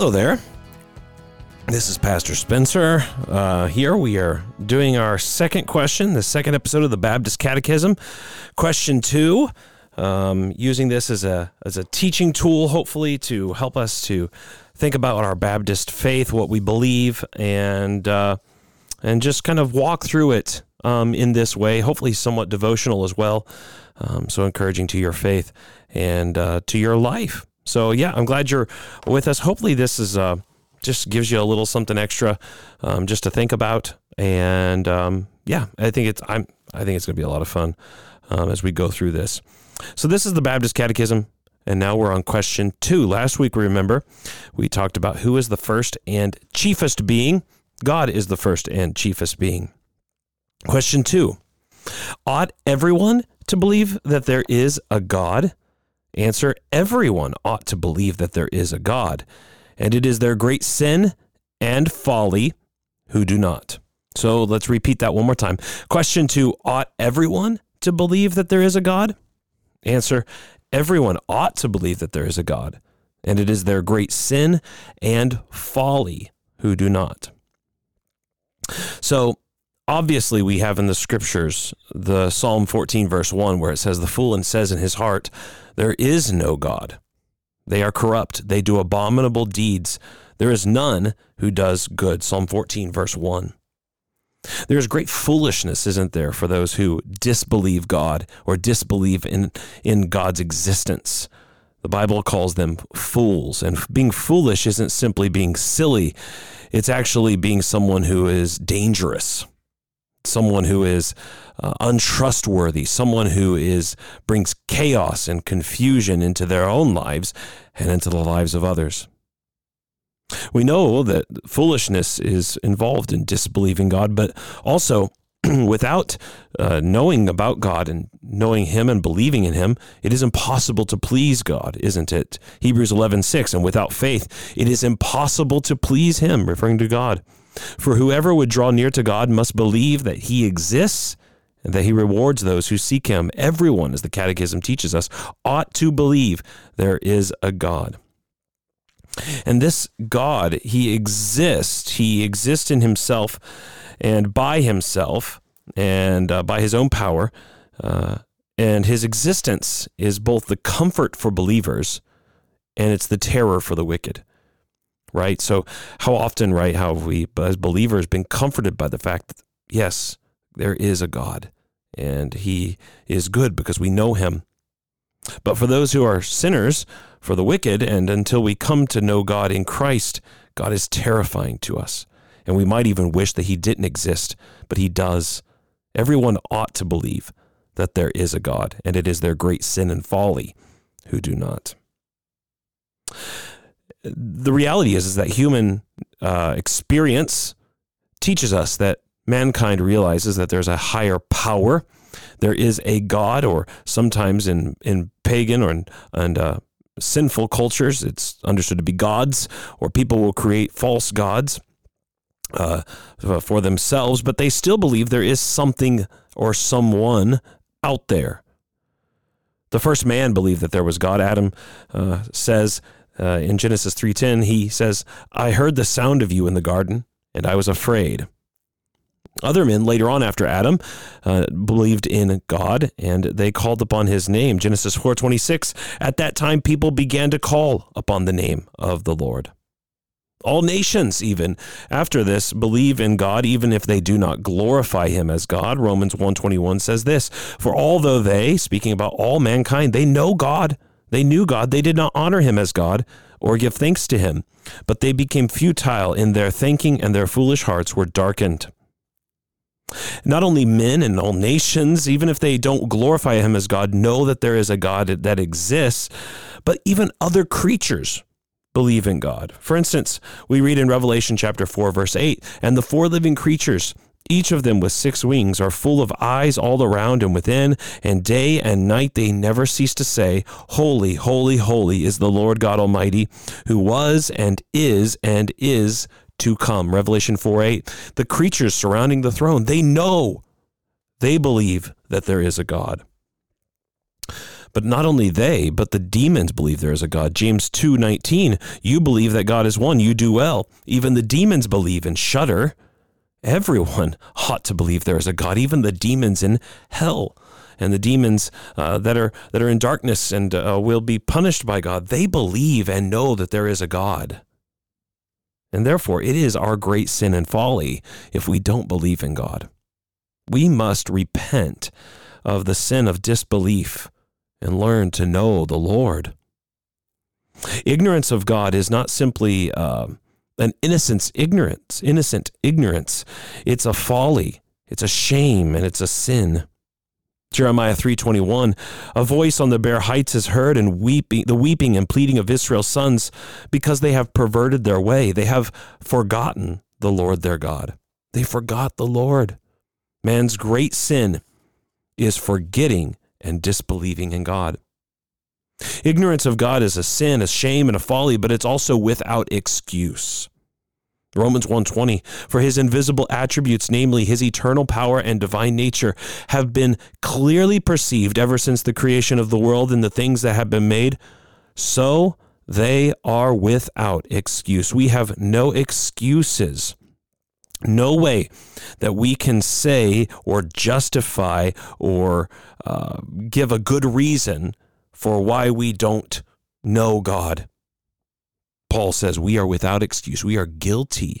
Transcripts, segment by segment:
Hello there. This is Pastor Spencer. Uh, here we are doing our second question, the second episode of the Baptist Catechism. Question two, um, using this as a as a teaching tool, hopefully to help us to think about our Baptist faith, what we believe, and uh, and just kind of walk through it um, in this way. Hopefully, somewhat devotional as well. Um, so encouraging to your faith and uh, to your life. So yeah, I'm glad you're with us. Hopefully, this is uh, just gives you a little something extra um, just to think about. And um, yeah, I think it's I'm I think it's going to be a lot of fun um, as we go through this. So this is the Baptist Catechism. And now we're on question two. Last week, remember, we talked about who is the first and chiefest being. God is the first and chiefest being. Question two Ought everyone to believe that there is a God? Answer Everyone ought to believe that there is a God, and it is their great sin and folly who do not. So let's repeat that one more time. Question two Ought everyone to believe that there is a God? Answer Everyone ought to believe that there is a God, and it is their great sin and folly who do not. So, obviously, we have in the scriptures the Psalm 14, verse 1, where it says, The fool and says in his heart, There is no God. They are corrupt, they do abominable deeds. There is none who does good. Psalm 14, verse 1. There's great foolishness, isn't there, for those who disbelieve God or disbelieve in, in God's existence. The Bible calls them fools. And being foolish isn't simply being silly, it's actually being someone who is dangerous, someone who is uh, untrustworthy, someone who is brings chaos and confusion into their own lives and into the lives of others. We know that foolishness is involved in disbelieving God, but also without uh, knowing about God and knowing Him and believing in Him, it is impossible to please God, isn't it? Hebrews 11 6, and without faith, it is impossible to please Him, referring to God. For whoever would draw near to God must believe that He exists and that He rewards those who seek Him. Everyone, as the Catechism teaches us, ought to believe there is a God. And this God, he exists. He exists in himself and by himself and uh, by his own power. Uh, and his existence is both the comfort for believers and it's the terror for the wicked. Right? So, how often, right, how have we, as believers, been comforted by the fact that, yes, there is a God and he is good because we know him. But for those who are sinners, for the wicked, and until we come to know God in Christ, God is terrifying to us. And we might even wish that He didn't exist, but He does. Everyone ought to believe that there is a God, and it is their great sin and folly who do not. The reality is, is that human uh, experience teaches us that mankind realizes that there's a higher power. There is a God, or sometimes in, in pagan or in, and uh, sinful cultures, it's understood to be gods, or people will create false gods uh, for themselves, but they still believe there is something or someone out there. The first man believed that there was God. Adam uh, says uh, in Genesis 3:10, he says, "I heard the sound of you in the garden, and I was afraid." Other men later on after Adam uh, believed in God and they called upon his name. Genesis 4:26 At that time people began to call upon the name of the Lord. All nations even after this believe in God even if they do not glorify him as God. Romans 1:21 says this, for although they, speaking about all mankind, they know God, they knew God, they did not honor him as God or give thanks to him, but they became futile in their thinking and their foolish hearts were darkened. Not only men and all nations, even if they don't glorify him as God, know that there is a God that exists, but even other creatures believe in God. For instance, we read in Revelation chapter 4 verse 8, and the four living creatures each of them with six wings are full of eyes all around and within, and day and night they never cease to say, Holy, holy, holy is the Lord God Almighty, who was and is and is to come. Revelation 4 8. The creatures surrounding the throne, they know, they believe that there is a God. But not only they, but the demons believe there is a God. James 2:19, you believe that God is one, you do well. Even the demons believe and shudder. Everyone ought to believe there is a God, even the demons in hell and the demons uh, that are that are in darkness and uh, will be punished by God. They believe and know that there is a God. And therefore, it is our great sin and folly if we don't believe in God. We must repent of the sin of disbelief and learn to know the Lord. Ignorance of God is not simply uh, an innocence ignorance, innocent ignorance. It's a folly, it's a shame, and it's a sin. Jeremiah 3:21 A voice on the bare heights is heard and weeping the weeping and pleading of Israel's sons because they have perverted their way. They have forgotten the Lord their God. They forgot the Lord. Man's great sin is forgetting and disbelieving in God. Ignorance of God is a sin a shame and a folly but it's also without excuse Romans 1:20 For his invisible attributes namely his eternal power and divine nature have been clearly perceived ever since the creation of the world and the things that have been made so they are without excuse. We have no excuses no way that we can say or justify or uh, give a good reason for why we don't know God Paul says we are without excuse. We are guilty.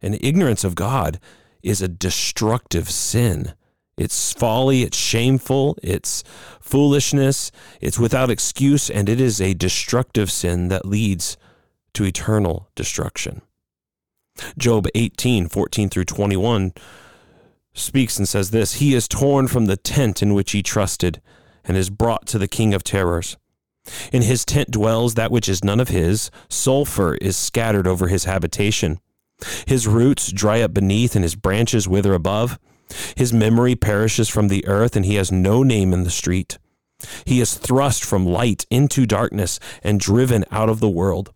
And ignorance of God is a destructive sin. It's folly, it's shameful, it's foolishness, it's without excuse, and it is a destructive sin that leads to eternal destruction. Job 18, 14 through 21 speaks and says this He is torn from the tent in which he trusted and is brought to the king of terrors. In his tent dwells that which is none of his. Sulfur is scattered over his habitation. His roots dry up beneath, and his branches wither above. His memory perishes from the earth, and he has no name in the street. He is thrust from light into darkness and driven out of the world.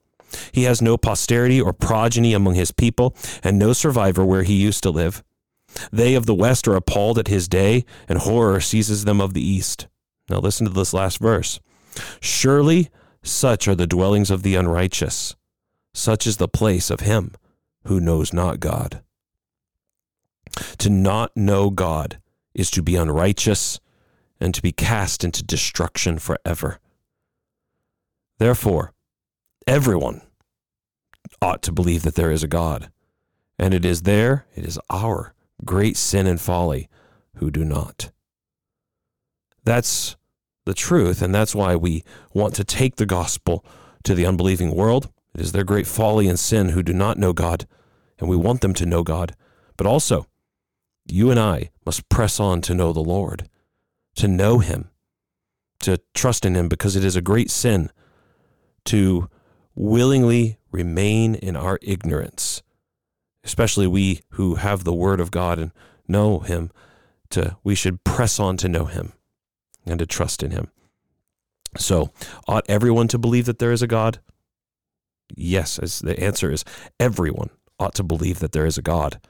He has no posterity or progeny among his people, and no survivor where he used to live. They of the west are appalled at his day, and horror seizes them of the east. Now listen to this last verse. Surely such are the dwellings of the unrighteous. Such is the place of him who knows not God. To not know God is to be unrighteous and to be cast into destruction forever. Therefore, everyone ought to believe that there is a God, and it is there, it is our great sin and folly who do not. That's the truth. And that's why we want to take the gospel to the unbelieving world. It is their great folly and sin who do not know God, and we want them to know God. But also, you and I must press on to know the Lord, to know Him, to trust in Him, because it is a great sin to willingly remain in our ignorance, especially we who have the Word of God and know Him. To we should press on to know Him and to trust in him. So, ought everyone to believe that there is a God? Yes, as the answer is everyone ought to believe that there is a God,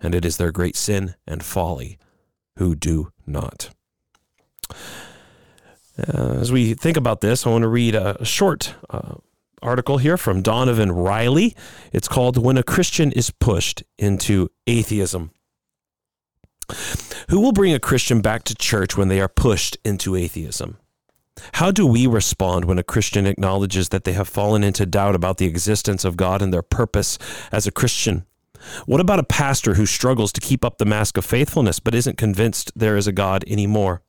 and it is their great sin and folly who do not. Uh, as we think about this, I want to read a short uh, article here from Donovan Riley. It's called When a Christian is Pushed into Atheism. Who will bring a Christian back to church when they are pushed into atheism? How do we respond when a Christian acknowledges that they have fallen into doubt about the existence of God and their purpose as a Christian? What about a pastor who struggles to keep up the mask of faithfulness but isn't convinced there is a God anymore?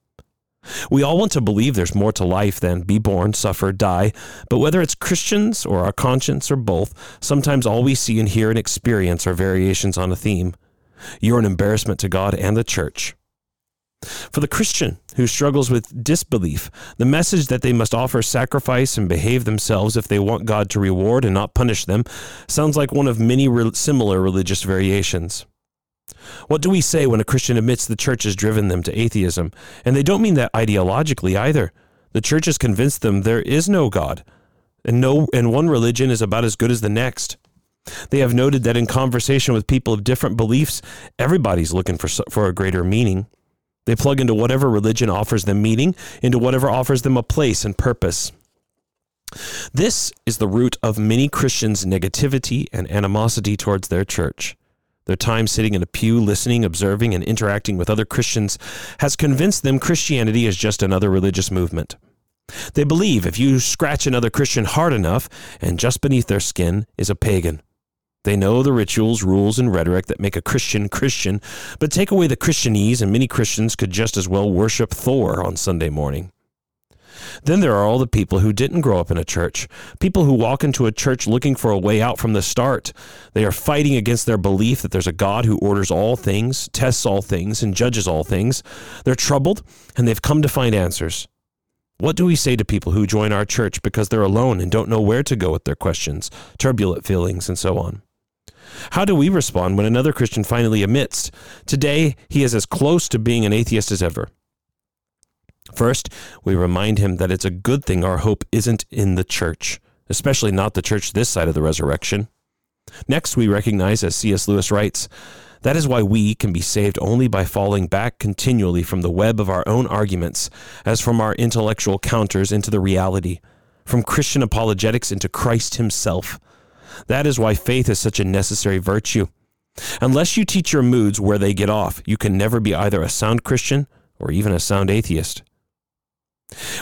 We all want to believe there's more to life than be born, suffer, die, but whether it's Christians or our conscience or both, sometimes all we see and hear and experience are variations on a theme. You're an embarrassment to God and the church. For the Christian who struggles with disbelief, the message that they must offer sacrifice and behave themselves if they want God to reward and not punish them sounds like one of many re- similar religious variations. What do we say when a Christian admits the church has driven them to atheism? And they don't mean that ideologically either. The church has convinced them there is no God, and no and one religion is about as good as the next. They have noted that in conversation with people of different beliefs, everybody's looking for, for a greater meaning. They plug into whatever religion offers them meaning, into whatever offers them a place and purpose. This is the root of many Christians' negativity and animosity towards their church. Their time sitting in a pew, listening, observing, and interacting with other Christians has convinced them Christianity is just another religious movement. They believe if you scratch another Christian hard enough, and just beneath their skin is a pagan. They know the rituals, rules, and rhetoric that make a Christian Christian, but take away the Christianese, and many Christians could just as well worship Thor on Sunday morning. Then there are all the people who didn't grow up in a church, people who walk into a church looking for a way out from the start. They are fighting against their belief that there's a God who orders all things, tests all things, and judges all things. They're troubled, and they've come to find answers. What do we say to people who join our church because they're alone and don't know where to go with their questions, turbulent feelings, and so on? How do we respond when another Christian finally admits, today he is as close to being an atheist as ever? First, we remind him that it's a good thing our hope isn't in the church, especially not the church this side of the resurrection. Next, we recognize, as C.S. Lewis writes, that is why we can be saved only by falling back continually from the web of our own arguments, as from our intellectual counters into the reality, from Christian apologetics into Christ Himself. That is why faith is such a necessary virtue. Unless you teach your moods where they get off, you can never be either a sound Christian or even a sound atheist.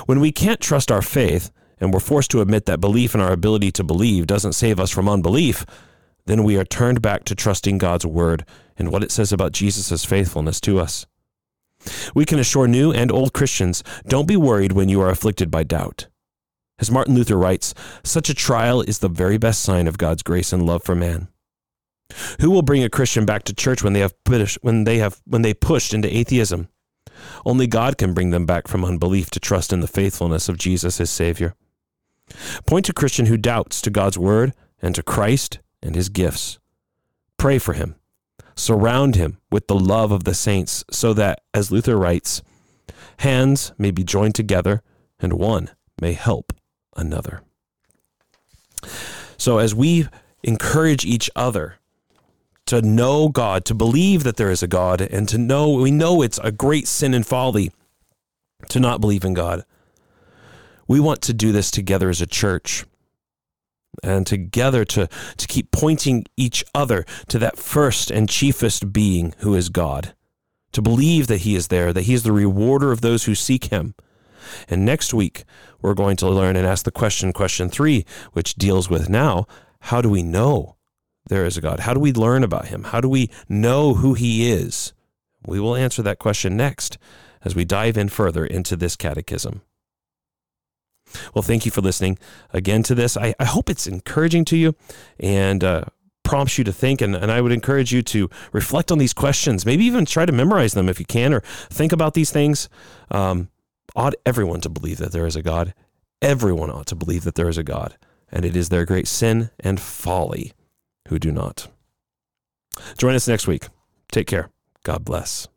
When we can't trust our faith, and we're forced to admit that belief in our ability to believe doesn't save us from unbelief, then we are turned back to trusting God's word and what it says about Jesus' faithfulness to us. We can assure new and old Christians don't be worried when you are afflicted by doubt. As Martin Luther writes, such a trial is the very best sign of God's grace and love for man. Who will bring a Christian back to church when they have pushed, when they have when they pushed into atheism? Only God can bring them back from unbelief to trust in the faithfulness of Jesus his Savior. Point to Christian who doubts to God's word and to Christ and his gifts. Pray for him. Surround him with the love of the saints so that, as Luther writes, hands may be joined together and one may help another. So, as we encourage each other to know God, to believe that there is a God, and to know we know it's a great sin and folly to not believe in God. We want to do this together as a church and together to, to keep pointing each other to that first and chiefest being who is God, to believe that He is there, that He is the rewarder of those who seek Him. And next week, we're going to learn and ask the question, question three, which deals with now how do we know there is a God? How do we learn about him? How do we know who he is? We will answer that question next as we dive in further into this catechism. Well, thank you for listening again to this. I, I hope it's encouraging to you and uh, prompts you to think. And, and I would encourage you to reflect on these questions, maybe even try to memorize them if you can, or think about these things. Um, ought everyone to believe that there is a God. Everyone ought to believe that there is a God, and it is their great sin and folly who do not. Join us next week. Take care. God bless.